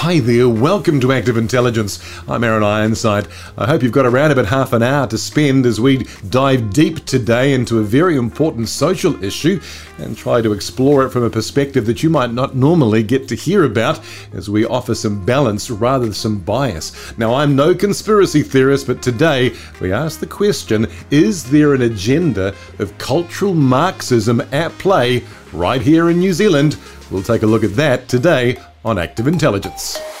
Hi there, welcome to Active Intelligence. I'm Aaron Ironside. I hope you've got around about half an hour to spend as we dive deep today into a very important social issue and try to explore it from a perspective that you might not normally get to hear about as we offer some balance rather than some bias. Now, I'm no conspiracy theorist, but today we ask the question is there an agenda of cultural Marxism at play right here in New Zealand? We'll take a look at that today on Active Intelligence.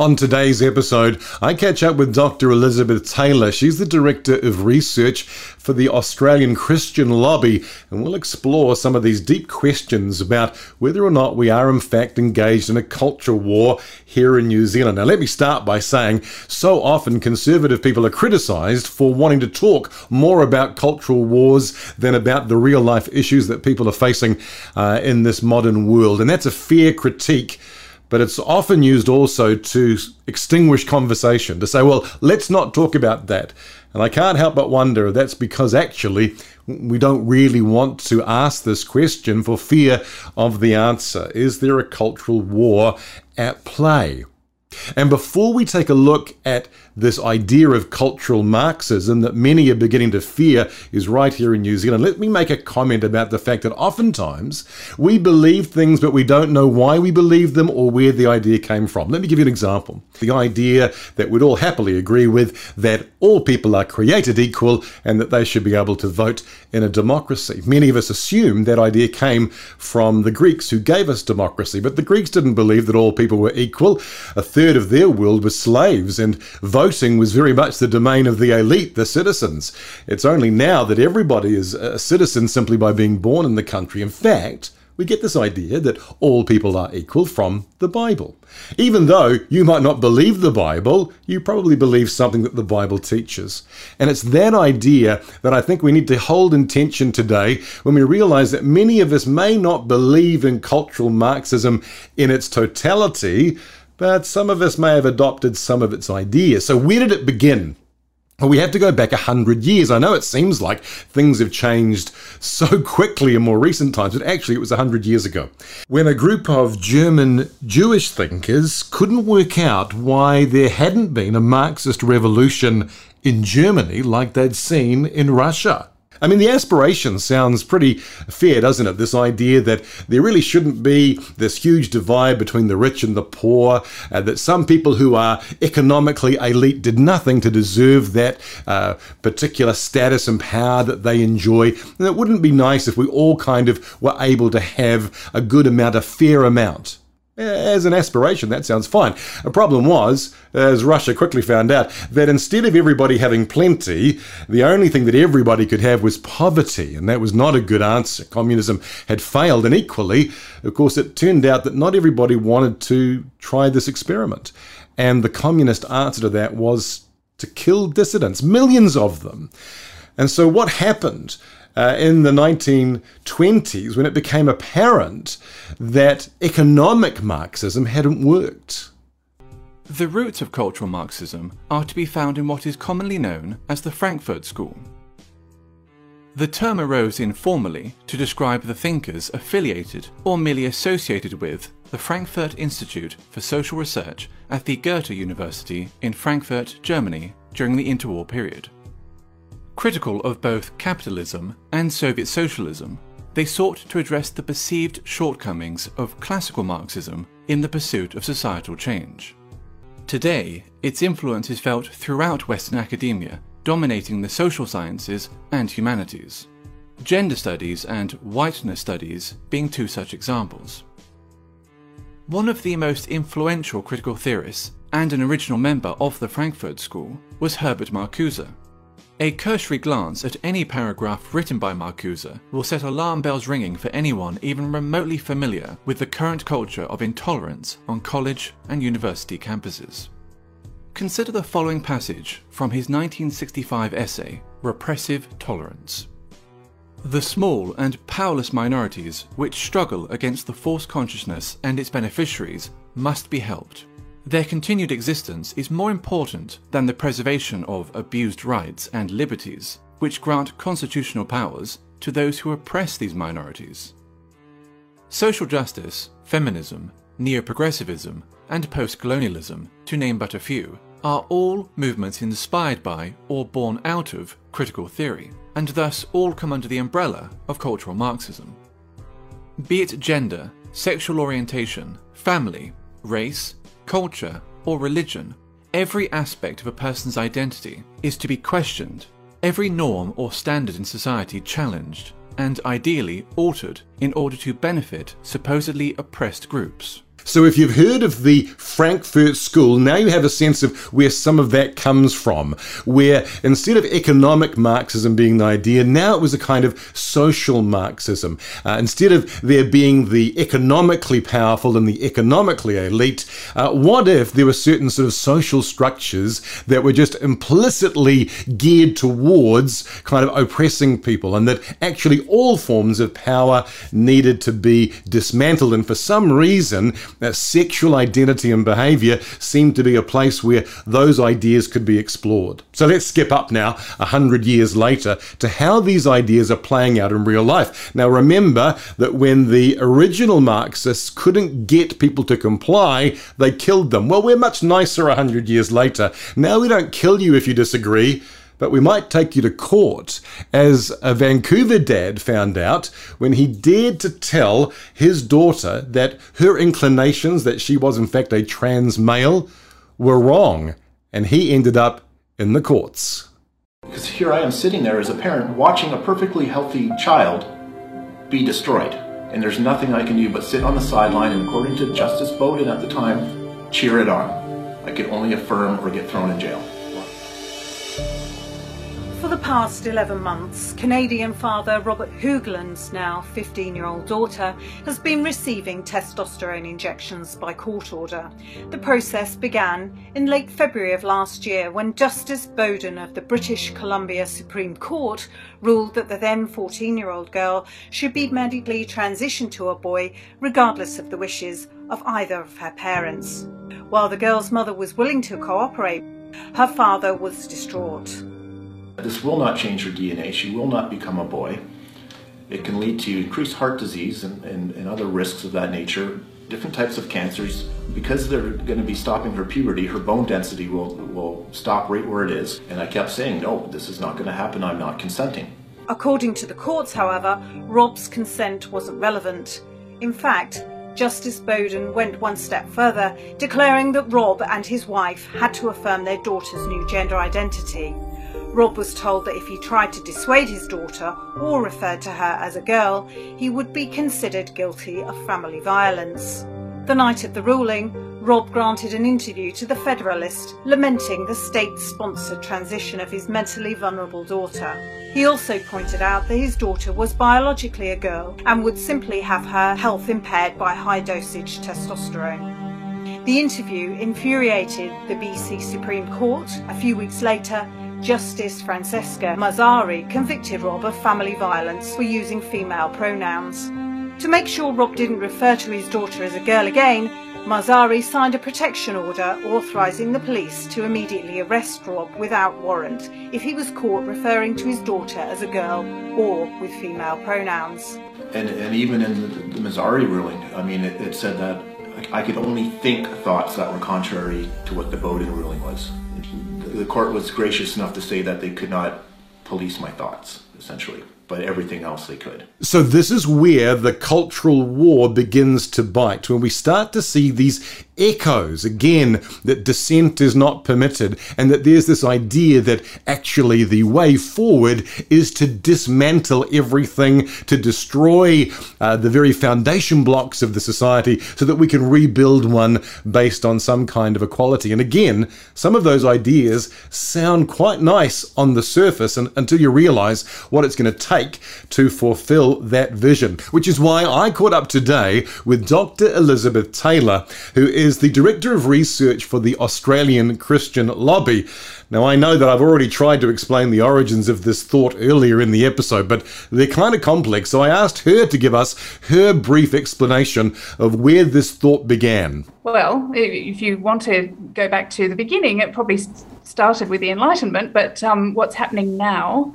On today's episode, I catch up with Dr. Elisabeth Taylor. She's the Director of Research for the Australian Christian Lobby, and we'll explore some of these deep questions about whether or not we are in fact engaged in a culture war here in New Zealand. Now, let me start by saying so often conservative people are criticised for wanting to talk more about cultural wars than about the real life issues that people are facing uh, in this modern world, and that's a fair critique but it's often used also to extinguish conversation, to say, well, let's not talk about that. And I can't help but wonder if that's because actually we don't really want to ask this question for fear of the answer. Is there a cultural war at play? And before we take a look at this idea of cultural Marxism that many are beginning to fear is right here in New Zealand, let me make a comment about the fact that oftentimes we believe things, but we don't know why we believe them or where the idea came from. Let me give you an example. The idea that we'd all happily agree with that all people are created equal and that they should be able to vote in a democracy. Many of us assume that idea came from the Greeks who gave us democracy, but the Greeks didn't believe that all people were equal. A third of their world was slaves, and voting was very much the domain of the elite, the citizens. It's only now that everybody is a citizen simply by being born in the country. In fact, we get this idea that all people are equal from the Bible. Even though you might not believe the Bible, you probably believe something that the Bible teaches. And it's that idea that I think we need to hold in tension today when we realize that many of us may not believe in cultural Marxism in its totality, but some of us may have adopted some of its ideas. So, where did it begin? Well, we have to go back a hundred years. I know it seems like things have changed so quickly in more recent times, but actually it was a hundred years ago when a group of German Jewish thinkers couldn't work out why there hadn't been a Marxist revolution in Germany like they'd seen in Russia. I mean, the aspiration sounds pretty fair, doesn't it? This idea that there really shouldn't be this huge divide between the rich and the poor, uh, that some people who are economically elite did nothing to deserve that uh, particular status and power that they enjoy. And it wouldn't be nice if we all kind of were able to have a good amount, a fair amount. Eh, as an aspiration, that sounds fine. The problem was, as Russia quickly found out, that instead of everybody having plenty, the only thing that everybody could have was poverty, and that was not a good answer. Communism had failed, and equally, of course, it turned out that not everybody wanted to try this experiment. And the communist answer to that was to kill dissidents, millions of them. And so, what happened? Uh, in the 1920s when it became apparent that economic Marxism hadn't worked. The roots of cultural Marxism are to be found in what is commonly known as the Frankfurt School. The term arose informally to describe the thinkers affiliated or merely associated with the Frankfurt Institute for Social Research at the Goethe University in Frankfurt, Germany during the interwar period. Critical of both capitalism and Soviet socialism, they sought to address the perceived shortcomings of classical Marxism in the pursuit of societal change. Today, its influence is felt throughout Western academia, dominating the social sciences and humanities. Gender studies and whiteness studies being two such examples. One of the most influential critical theorists and an original member of the Frankfurt School was Herbert Marcuse, a cursory glance at any paragraph written by Marcuse will set alarm bells ringing for anyone even remotely familiar with the current culture of intolerance on college and university campuses. Consider the following passage from his 1965 essay, Repressive Tolerance. The small and powerless minorities which struggle against the false consciousness and its beneficiaries must be helped. Their continued existence is more important than the preservation of abused rights and liberties. which grant constitutional powers to those who oppress these minorities. Social justice, feminism, neo-progressivism, and post-colonialism, to name but a few, are all movements inspired by or born out of critical theory, and thus all come under the umbrella of cultural Marxism. Be it gender, sexual orientation, family, race, culture, or religion, every aspect of a person's identity is to be questioned, every norm or standard in society challenged, and ideally altered in order to benefit supposedly oppressed groups. So, if you've heard of the Frankfurt School, now you have a sense of where some of that comes from. Where instead of economic Marxism being the idea, now it was a kind of social Marxism. Uh, instead of there being the economically powerful and the economically elite, uh, what if there were certain sort of social structures that were just implicitly geared towards kind of oppressing people, and that actually all forms of power needed to be dismantled? And for some reason, that sexual identity and behavior seemed to be a place where those ideas could be explored. So let's skip up now, a hundred years later, to how these ideas are playing out in real life. Now remember that when the original Marxists couldn't get people to comply, they killed them. Well, we're much nicer a hundred years later. Now we don't kill you if you disagree but we might take you to court, as a Vancouver dad found out when he dared to tell his daughter that her inclinations, that she was in fact a trans male, were wrong, and he ended up in the courts. Because here I am sitting there as a parent watching a perfectly healthy child be destroyed. And there's nothing I can do but sit on the sideline and, according to Justice Bowden at the time, cheer it on. I could only affirm or get thrown in jail. Past 11 months, Canadian father Robert Hoogland's now 15 year old daughter has been receiving testosterone injections by court order. The process began in late February of last year when Justice Bowden of the British Columbia Supreme Court ruled that the then 14 year old girl should be medically transitioned to a boy regardless of the wishes of either of her parents. While the girl's mother was willing to cooperate, her father was distraught. This will not change her DNA. She will not become a boy. It can lead to increased heart disease and, and, and other risks of that nature, different types of cancers. Because they're going to be stopping her puberty, her bone density will, will stop right where it is. And I kept saying, no, this is not going to happen. I'm not consenting. According to the courts, however, Rob's consent wasn't relevant. In fact, Justice Bowden went one step further, declaring that Rob and his wife had to affirm their daughter's new gender identity. Rob was told that if he tried to dissuade his daughter or referred to her as a girl, he would be considered guilty of family violence. The night of the ruling, Rob granted an interview to The Federalist, lamenting the state sponsored transition of his mentally vulnerable daughter. He also pointed out that his daughter was biologically a girl and would simply have her health impaired by high dosage testosterone. The interview infuriated the BC Supreme Court. A few weeks later, Justice Francesca Marzari convicted Rob of family violence for using female pronouns. To make sure Rob didn't refer to his daughter as a girl again, Marzari signed a protection order authorising the police to immediately arrest Rob without warrant if he was caught referring to his daughter as a girl or with female pronouns. And, and even in the, Marzari ruling, I mean, it, it said that I could only think thoughts that were contrary to what the Bowden ruling was the court was gracious enough to say that they could not police my thoughts, essentially, but everything else they could. So, this is where the cultural war begins to bite, when we start to see these echoes again that dissent is not permitted, and that there's this idea that actually the way forward is to dismantle everything, to destroy uh, the very foundation blocks of the society so that we can rebuild one based on some kind of equality. And again, some of those ideas sound quite nice on the surface and, until you realize what it's going to take to fulfill that vision, which is why I caught up today with Dr. Elisabeth Taylor, who is is the Director of Research for the Australian Christian Lobby. Now, I know that I've already tried to explain the origins of this thought earlier in the episode, but they're kind of complex, so I asked her to give us her brief explanation of where this thought began. Well, if you want to go back to the beginning, it probably started with the Enlightenment, but um, what's happening now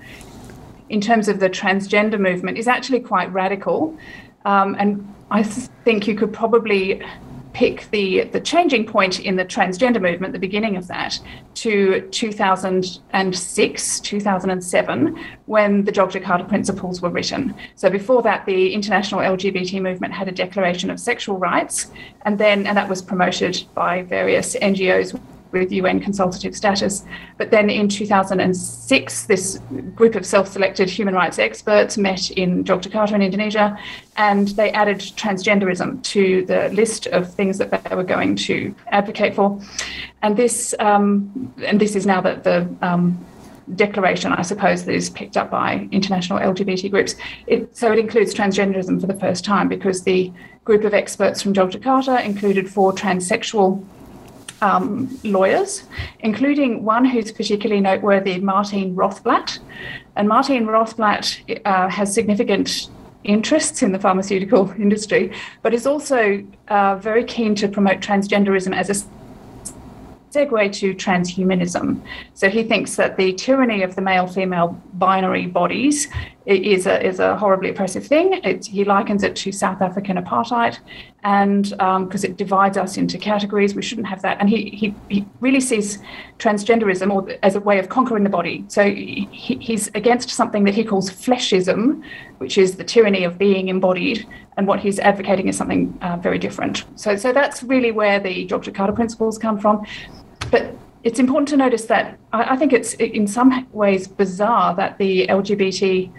in terms of the transgender movement is actually quite radical. Um, and I think you could probably pick the, the changing point in the transgender movement, the beginning of that, to 2006, 2007, when the Yogyakarta Principles were written. So before that, the international LGBT movement had a declaration of sexual rights, and then and that was promoted by various NGOs with UN consultative status. But then in 2006, this group of self selected human rights experts met in Yogyakarta in Indonesia, and they added transgenderism to the list of things that they were going to advocate for. And this, um, and this is now the, the um, declaration, I suppose, that is picked up by international LGBT groups. It, so it includes transgenderism for the first time because the group of experts from Yogyakarta included four transsexual um, lawyers, including one who's particularly noteworthy, Martine Rothblatt. And Martine Rothblatt uh, has significant interests in the pharmaceutical industry, but is also uh, very keen to promote transgenderism as a segue to transhumanism. So he thinks that the tyranny of the male female binary bodies is a, is a horribly oppressive thing. He likens it to South African apartheid, and because um, it divides us into categories, we shouldn't have that. And he, he, he really sees transgenderism or, as a way of conquering the body. So he, he's against something that he calls fleshism, which is the tyranny of being embodied. And what he's advocating is something uh, very different. So, so that's really where the Yogyakarta principles come from. But it's important to notice that I think it's in some ways bizarre that the LGBT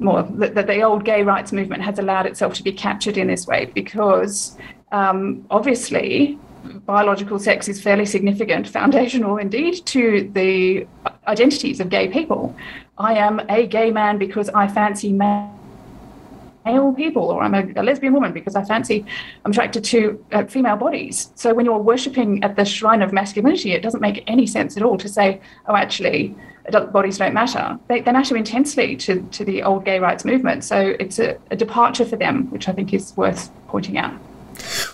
more that, that, the old gay rights movement has allowed itself to be captured in this way because um, obviously biological sex is fairly significant, foundational indeed, to the identities of gay people. I am a gay man because I fancy male people, or I'm a, a, lesbian woman because I fancy, I'm attracted to uh, female bodies. So when you're worshipping at the shrine of masculinity, it doesn't make any sense at all to say, oh, actually, adult bodies don't matter. They, they matter intensely to, to the old gay rights movement. So it's a, a departure for them, which I think is worth pointing out.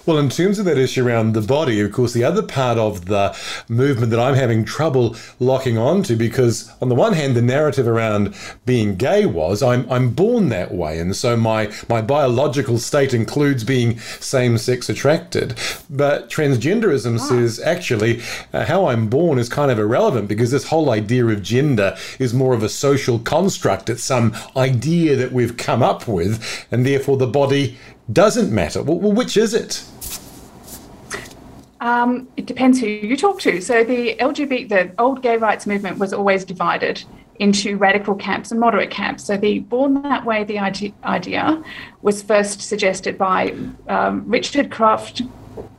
Well, in terms of that issue around the body, of course, the other part of the movement that I'm having trouble locking onto, because on the one hand, the narrative around being gay was I'm, I'm born that way, and so my, my biological state includes being same sex attracted. But transgenderism ah. says actually uh, how I'm born is kind of irrelevant because this whole idea of gender is more of a social construct. It's some idea that we've come up with, and therefore the body doesn't matter. Well, which is it? Um, it depends who you talk to. So the LGBT, the old gay rights movement was always divided into radical camps and moderate camps. So the Born That Way, the idea was first suggested by um, Richard Krafft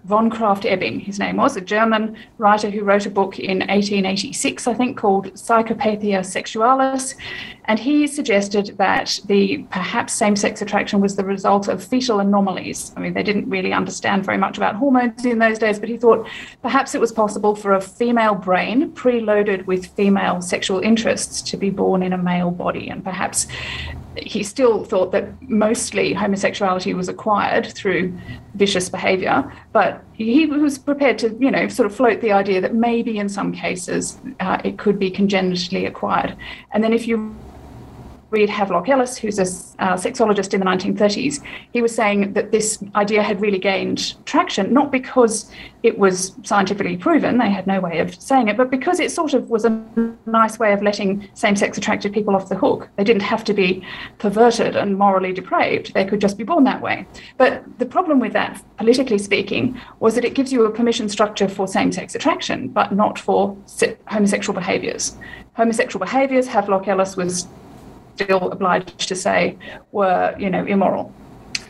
von Krafft-Ebing, his name was, a German writer who wrote a book in 1886, I think, called Psychopathia Sexualis. And he suggested that the perhaps same sex attraction was the result of fetal anomalies. I mean, they didn't really understand very much about hormones in those days, but he thought perhaps it was possible for a female brain preloaded with female sexual interests to be born in a male body. And perhaps he still thought that mostly homosexuality was acquired through vicious behavior, but he was prepared to, you know, sort of float the idea that maybe in some cases uh, it could be congenitally acquired. And then if you read Havelock Ellis, who's a uh, sexologist in the 1930s, he was saying that this idea had really gained traction, not because it was scientifically proven, they had no way of saying it, but because it sort of was a nice way of letting same sex attracted people off the hook. They didn't have to be perverted and morally depraved, they could just be born that way. But the problem with that, politically speaking, was that it gives you a permission structure for same sex attraction, but not for homosexual behaviors. Homosexual behaviors, Havelock Ellis was still obliged to say were, you know, immoral.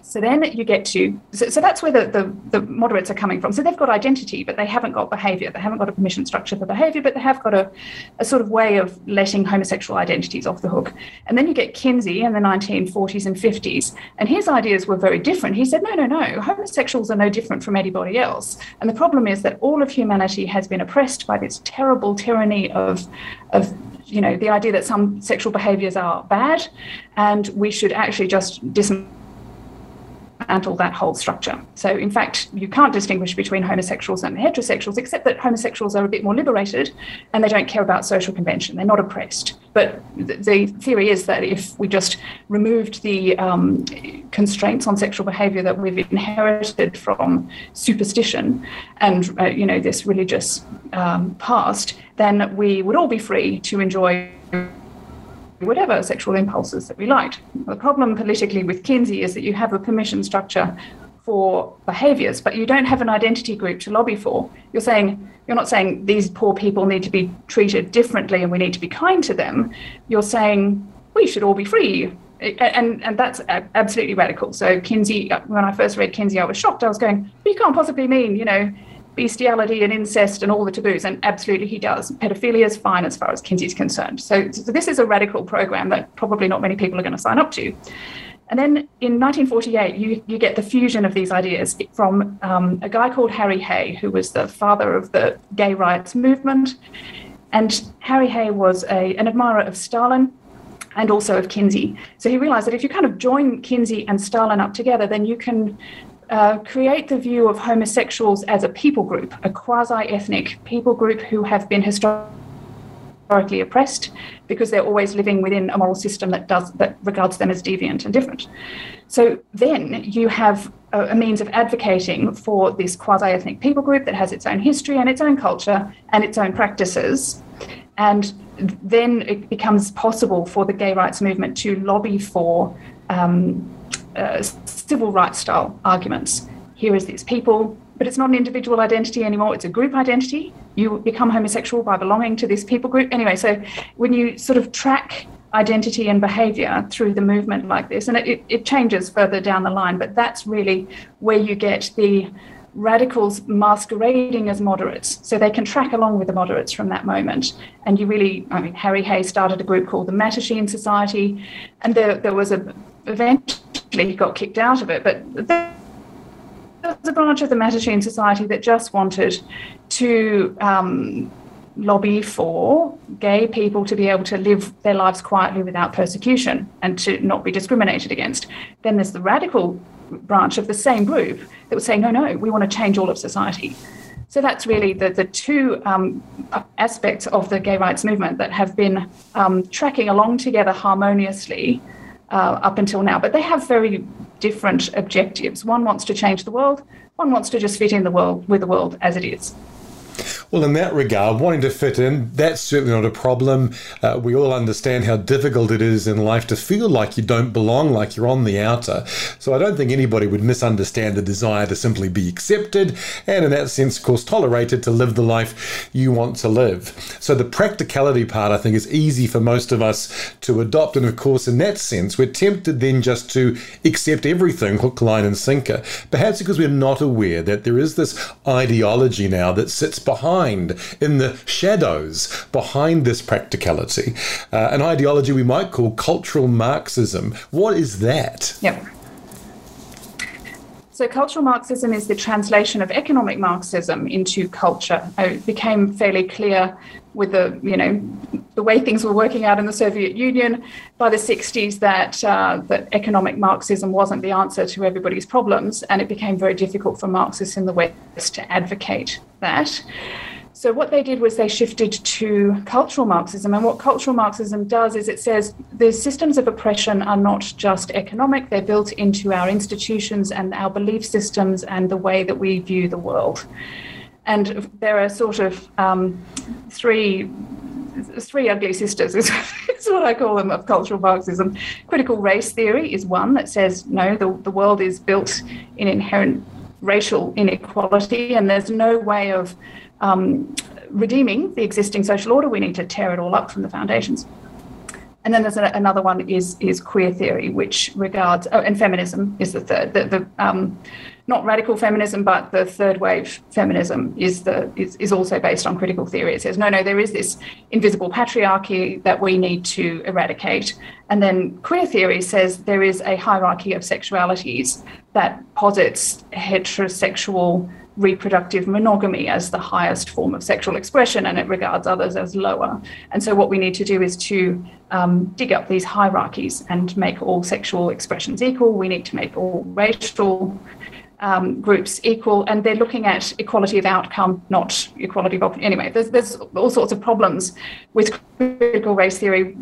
So then you get to, so, so that's where the, the, the, moderates are coming from. So they've got identity, but they haven't got behavior. They haven't got a permission structure for behavior, but they have got a, a sort of way of letting homosexual identities off the hook. And then you get Kinsey in the 1940s and 50s, and his ideas were very different. He said, no, no, no, homosexuals are no different from anybody else. And the problem is that all of humanity has been oppressed by this terrible tyranny of, of you know, the idea that some sexual behaviors are bad and we should actually just dismantle dismantle that whole structure. So, in fact, you can't distinguish between homosexuals and heterosexuals, except that homosexuals are a bit more liberated and they don't care about social convention. They're not oppressed. But the theory is that if we just removed the um, constraints on sexual behavior that we've inherited from superstition and, uh, you know, this religious um, past, then we would all be free to enjoy whatever sexual impulses that we liked. The problem politically with Kinsey is that you have a permission structure for behaviors, but you don't have an identity group to lobby for. You're saying you're not saying these poor people need to be treated differently and we need to be kind to them. You're saying we should all be free. And, and that's absolutely radical. So Kinsey, when I first read Kinsey, I was shocked. I was going, you can't possibly mean, you know, bestiality and incest and all the taboos, and absolutely he does. Pedophilia is fine as far as Kinsey's concerned. So, so this is a radical program that probably not many people are going to sign up to. And then in 1948, you, you get the fusion of these ideas from um, a guy called Harry Hay, who was the father of the gay rights movement. And Harry Hay was a, an admirer of Stalin and also of Kinsey. So he realized that if you kind of join Kinsey and Stalin up together, then you can uh, create the view of homosexuals as a people group, a quasi ethnic people group who have been historically oppressed because they're always living within a moral system that does that regards them as deviant and different. So then you have a, a means of advocating for this quasi ethnic people group that has its own history and its own culture and its own practices. And then it becomes possible for the gay rights movement to lobby for um, uh, civil rights style arguments. Here is these people, but it's not an individual identity anymore, it's a group identity. You become homosexual by belonging to this people group. Anyway, so when you sort of track identity and behavior through the movement like this, and it, it changes further down the line, but that's really where you get the radicals masquerading as moderates. So they can track along with the moderates from that moment. And you really, I mean, Harry Hayes started a group called the Mattachine Society, and there, there was a, eventually he got kicked out of it, but there was a branch of the Mattachine Society that just wanted to um, lobby for gay people to be able to live their lives quietly without persecution and to not be discriminated against. Then there's the radical branch of the same group that was saying, no, no, we want to change all of society. So that's really the, the two um, aspects of the gay rights movement that have been um, tracking along together harmoniously uh, up until now. But they have very different objectives. One wants to change the world, one wants to just fit in the world with the world as it is. Well, in that regard, wanting to fit in, that's certainly not a problem. Uh, we all understand how difficult it is in life to feel like you don't belong, like you're on the outer. So I don't think anybody would misunderstand the desire to simply be accepted and, in that sense, of course, tolerated to live the life you want to live. So the practicality part, I think, is easy for most of us to adopt. And of course, in that sense, we're tempted then just to accept everything hook, line, and sinker. Perhaps because we're not aware that there is this ideology now that sits behind, in the shadows behind this practicality, uh, an ideology we might call cultural Marxism. What is that? Yep. So, cultural Marxism is the translation of economic Marxism into culture. It became fairly clear with the, you know, the way things were working out in the Soviet Union by the 60s that uh, that economic Marxism wasn't the answer to everybody's problems, and it became very difficult for Marxists in the West to advocate that. So, what they did was they shifted to cultural Marxism. And what cultural Marxism does is it says the systems of oppression are not just economic, they're built into our institutions and our belief systems and the way that we view the world. And there are sort of um, three three ugly sisters is, is, what I call them of cultural Marxism. Critical race theory is one that says no, the, the world is built in inherent racial inequality, and there's no way of um, redeeming the existing social order. We need to tear it all up from the foundations. And then there's a, another one is is queer theory, which regards oh, and feminism is the third. The, the um, not radical feminism, but the third wave feminism is the is, is also based on critical theory. It says no, no, there is this invisible patriarchy that we need to eradicate. And then queer theory says there is a hierarchy of sexualities that posits heterosexual reproductive monogamy as the highest form of sexual expression and it regards others as lower. And so, what we need to do is to um, dig up these hierarchies and make all sexual expressions equal. We need to make all racial um, groups equal, and they're looking at equality of outcome, not equality of anyway. There's there's all sorts of problems with critical race theory.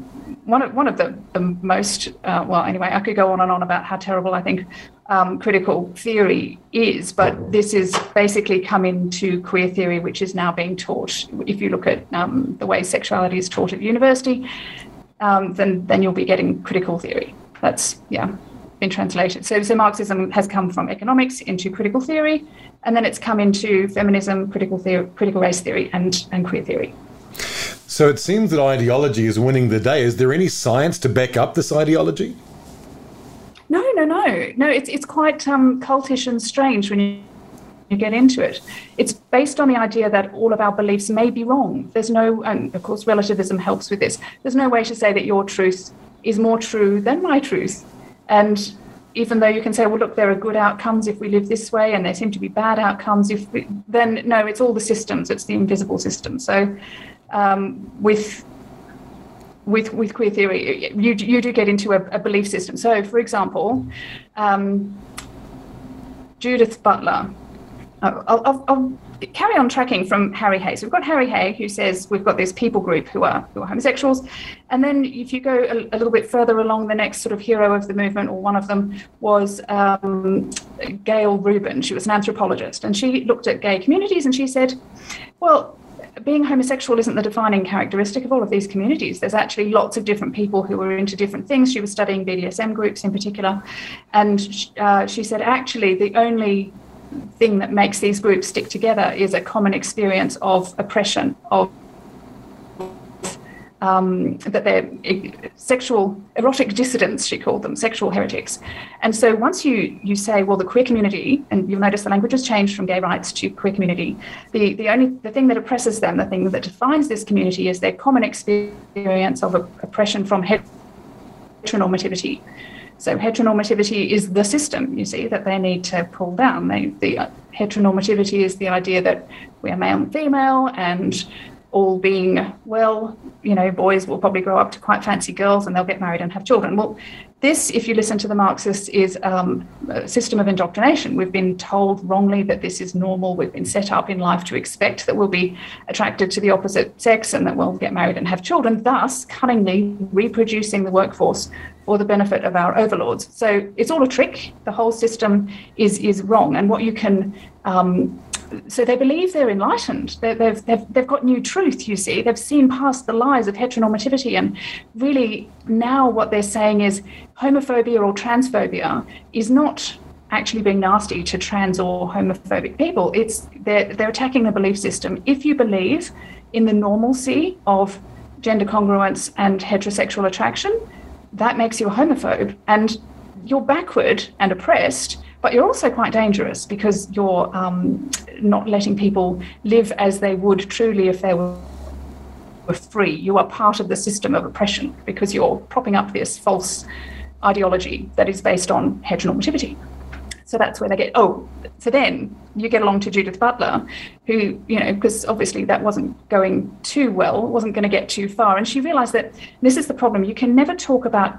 One of one of the, the most uh, well, anyway, I could go on and on about how terrible I think um, critical theory is, but this is basically come into queer theory, which is now being taught. If you look at um, the way sexuality is taught at university, um, then then you'll be getting critical theory. That's yeah been translated. So, so Marxism has come from economics into critical theory, and then it's come into feminism, critical theory, critical race theory, and, and queer theory. So it seems that ideology is winning the day. Is there any science to back up this ideology? No, no, no, no. It's it's quite um, cultish and strange when you you get into it. It's based on the idea that all of our beliefs may be wrong. There's no, and of course, relativism helps with this. There's no way to say that your truth is more true than my truth. And even though you can say, well, look, there are good outcomes if we live this way, and there seem to be bad outcomes if we, then no, it's all the systems, it's the invisible system. So um, with with with queer theory, you you do get into a, a belief system. So, for example, um, Judith Butler. I'll, I'll, I'll carry on tracking from Harry Hay. So we've got Harry Hay who says we've got this people group who are who are homosexuals, and then if you go a, a little bit further along, the next sort of hero of the movement, or one of them, was um, Gayle Rubin. She was an anthropologist, and she looked at gay communities and she said, well. Being homosexual isn't the defining characteristic of all of these communities. There's actually lots of different people who are into different things. She was studying BDSM groups in particular. And uh, she said, actually, the only thing that makes these groups stick together is a common experience of oppression, of um, that they're sexual erotic dissidents, she called them, sexual heretics. And so once you you say, well, the queer community, and you'll notice the language has changed from gay rights to queer community, the, the only the thing that oppresses them, the thing that defines this community is their common experience of oppression from heteronormativity. So heteronormativity is the system, you see, that they need to pull down. They, the heteronormativity is the idea that we are male and female, and all being well, you know, boys will probably grow up to quite fancy girls and they'll get married and have children. Well, this, if you listen to the Marxists, is um, a system of indoctrination. We've been told wrongly that this is normal. We've been set up in life to expect that we'll be attracted to the opposite sex and that we'll get married and have children, thus cunningly reproducing the workforce for the benefit of our overlords. So it's all a trick. The whole system is is wrong. And what you can um, so they believe they're enlightened. they have they've, they've got new truth, you see. They've seen past the lies of heteronormativity. And really, now what they're saying is homophobia or transphobia is not actually being nasty to trans or homophobic people. It's they're, they're attacking the belief system. If you believe in the normalcy of gender congruence and heterosexual attraction, that makes you a homophobe. And you're backward and oppressed but you're also quite dangerous because you're um, not letting people live as they would truly if they were free. You are part of the system of oppression because you're propping up this false ideology that is based on heteronormativity. So that's where they get, oh, so then you get along to Judith Butler, who, you know, because obviously that wasn't going too well, wasn't going to get too far. And she realized that this is the problem. You can never talk about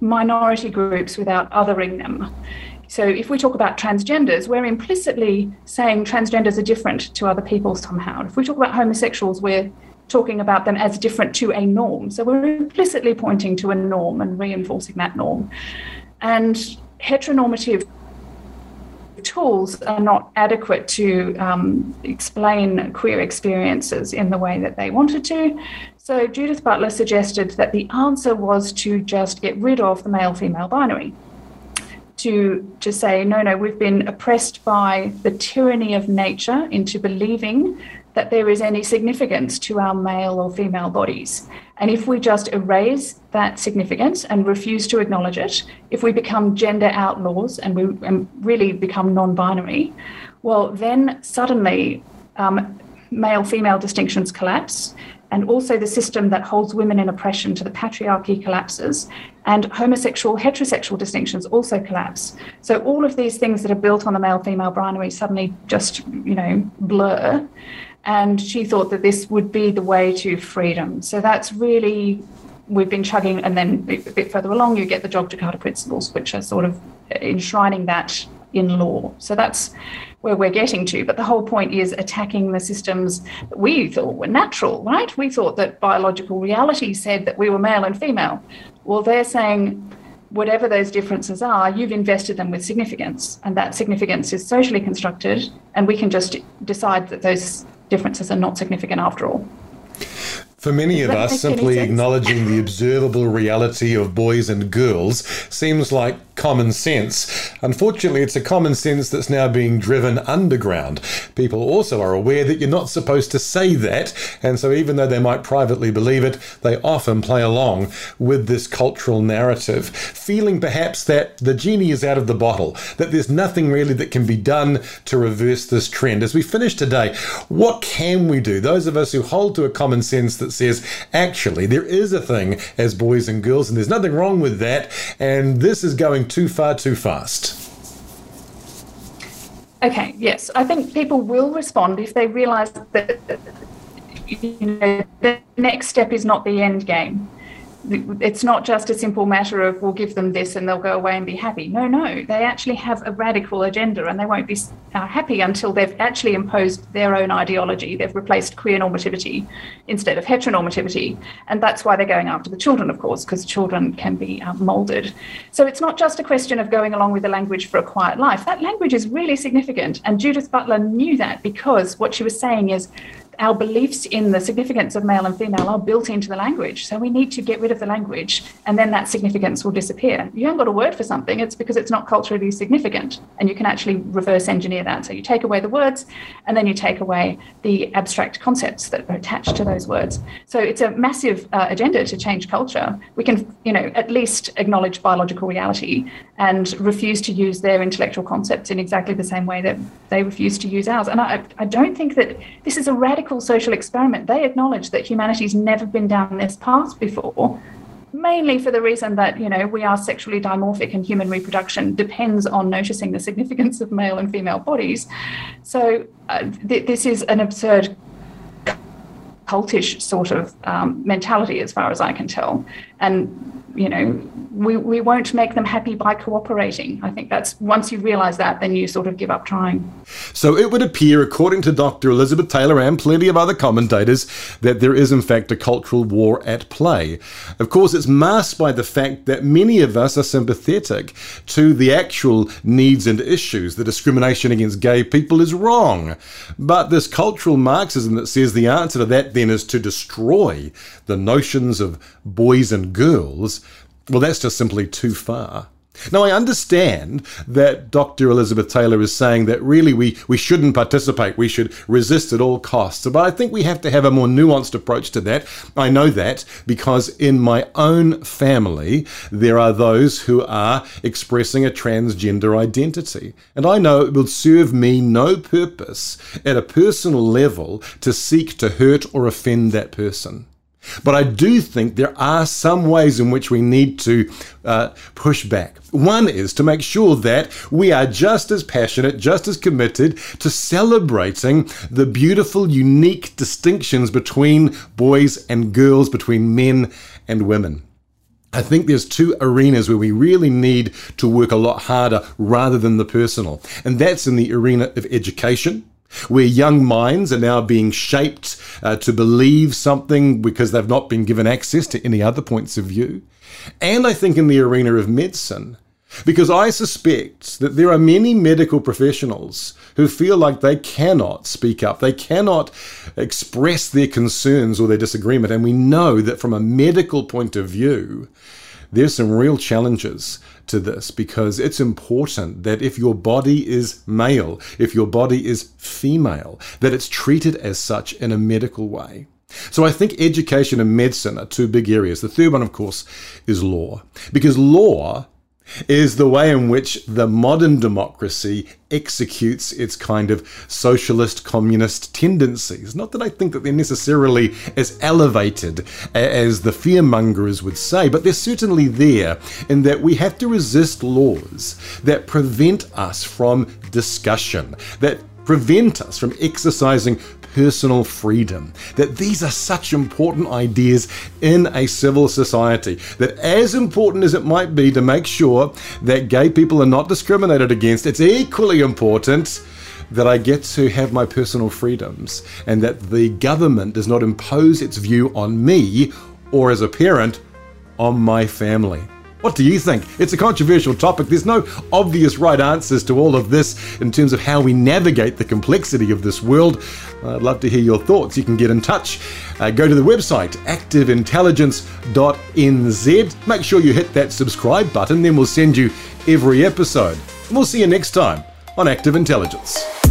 minority groups without othering them. So if we talk about transgenders, we're implicitly saying transgenders are different to other people somehow. If we talk about homosexuals, we're talking about them as different to a norm. So we're implicitly pointing to a norm and reinforcing that norm. And heteronormative tools are not adequate to um, explain queer experiences in the way that they wanted to. So Judith Butler suggested that the answer was to just get rid of the male female binary to, to say, no, no, we've been oppressed by the tyranny of nature into believing that there is any significance to our male or female bodies. And if we just erase that significance and refuse to acknowledge it, if we become gender outlaws and we and really become non binary, well, then suddenly um, male female distinctions collapse and also the system that holds women in oppression to the patriarchy collapses, and homosexual heterosexual distinctions also collapse. So all of these things that are built on the male female binary suddenly just, you know, blur. And she thought that this would be the way to freedom. So that's really we've been chugging, and then a bit further along, you get the Yogyakarta principles, which are sort of enshrining that in law. So that's where we're getting to. But the whole point is attacking the systems that we thought were natural, right? We thought that biological reality said that we were male and female. Well, they're saying whatever those differences are, you've invested them with significance, and that significance is socially constructed, and we can just decide that those differences are not significant after all. For many of us, simply acknowledging the observable reality of boys and girls seems like common sense. Unfortunately, it's a common sense that's now being driven underground. People also are aware that you're not supposed to say that, and so even though they might privately believe it, they often play along with this cultural narrative, feeling perhaps that the genie is out of the bottle, that there's nothing really that can be done to reverse this trend. As we finish today, what can we do? Those of us who hold to a common sense that says, actually, there is a thing as boys and girls, and there's nothing wrong with that, and this is going too far too fast? Okay, yes. I think people will respond if they realize that you know, the next step is not the end game it's not just a simple matter of we'll give them this and they'll go away and be happy. No, no, they actually have a radical agenda and they won't be uh, happy until they've actually imposed their own ideology. They've replaced queer normativity instead of heteronormativity. And that's why they're going after the children, of course, because children can be um, molded. So it's not just a question of going along with the language for a quiet life. That language is really significant. And Judith Butler knew that because what she was saying is, our beliefs in the significance of male and female are built into the language. So we need to get rid of the language, and then that significance will disappear. You haven't got a word for something, it's because it's not culturally significant. And you can actually reverse engineer that. So you take away the words, and then you take away the abstract concepts that are attached to those words. So it's a massive uh, agenda to change culture. We can, you know, at least acknowledge biological reality and refuse to use their intellectual concepts in exactly the same way that they refuse to use ours. And I, I don't think that this is a radical radical social experiment, they acknowledge that humanity's never been down this path before, mainly for the reason that, you know, we are sexually dimorphic and human reproduction depends on noticing the significance of male and female bodies. So uh, th- this is an absurd cultish sort of um, mentality, as far as I can tell. And you know, we, we won't make them happy by cooperating. I think that's once you realize that, then you sort of give up trying. So it would appear, according to Dr. Elisabeth Taylor and plenty of other commentators, that there is in fact a cultural war at play. Of course, it's masked by the fact that many of us are sympathetic to the actual needs and issues. The discrimination against gay people is wrong. But this cultural Marxism that says the answer to that then is to destroy the notions of boys and girls well, that's just simply too far. Now, I understand that Dr. Elisabeth Taylor is saying that really we, we shouldn't participate, we should resist at all costs. But I think we have to have a more nuanced approach to that. I know that because in my own family, there are those who are expressing a transgender identity. And I know it will serve me no purpose at a personal level to seek to hurt or offend that person. But I do think there are some ways in which we need to uh, push back. One is to make sure that we are just as passionate, just as committed to celebrating the beautiful, unique distinctions between boys and girls, between men and women. I think there's two arenas where we really need to work a lot harder rather than the personal. And that's in the arena of education where young minds are now being shaped uh, to believe something because they've not been given access to any other points of view. And I think in the arena of medicine, because I suspect that there are many medical professionals who feel like they cannot speak up, they cannot express their concerns or their disagreement. And we know that from a medical point of view, there's some real challenges to this because it's important that if your body is male, if your body is female, that it's treated as such in a medical way. So I think education and medicine are two big areas. The third one, of course, is law. Because law is the way in which the modern democracy executes its kind of socialist communist tendencies. Not that I think that they're necessarily as elevated as the fearmongers would say, but they're certainly there in that we have to resist laws that prevent us from discussion, that prevent us from exercising personal freedom. That these are such important ideas in a civil society. That as important as it might be to make sure that gay people are not discriminated against, it's equally important that I get to have my personal freedoms and that the government does not impose its view on me or as a parent on my family. What do you think? It's a controversial topic. There's no obvious right answers to all of this in terms of how we navigate the complexity of this world. I'd love to hear your thoughts. You can get in touch. Uh, go to the website activeintelligence.nz. Make sure you hit that subscribe button, then we'll send you every episode. And we'll see you next time on Active Intelligence.